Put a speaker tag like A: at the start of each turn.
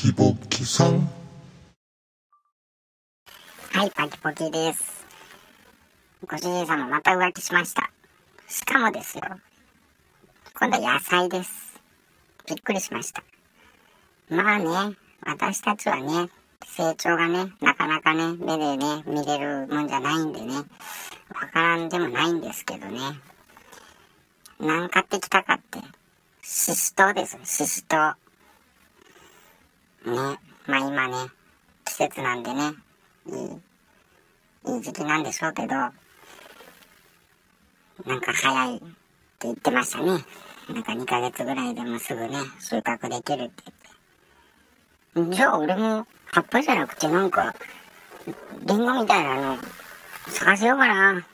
A: キボキさん。
B: はい、パキポキです。ご主人様また浮気しました。しかもですよ。今度は野菜です。びっくりしました。まあね、私たちはね、成長がね、なかなかね、目でね、見れるもんじゃないんでね、わからんでもないんですけどね。何買ってきたかって、シシトウです、シシトウ。ね、まあ今ね、季節なんでね、いい、いい時期なんでしょうけど、なんか早いって言ってましたね。なんか2ヶ月ぐらいでもすぐね、収穫できるって言って。じゃあ俺も葉っぱじゃなくてなんか、リンゴみたいなの探せようかな。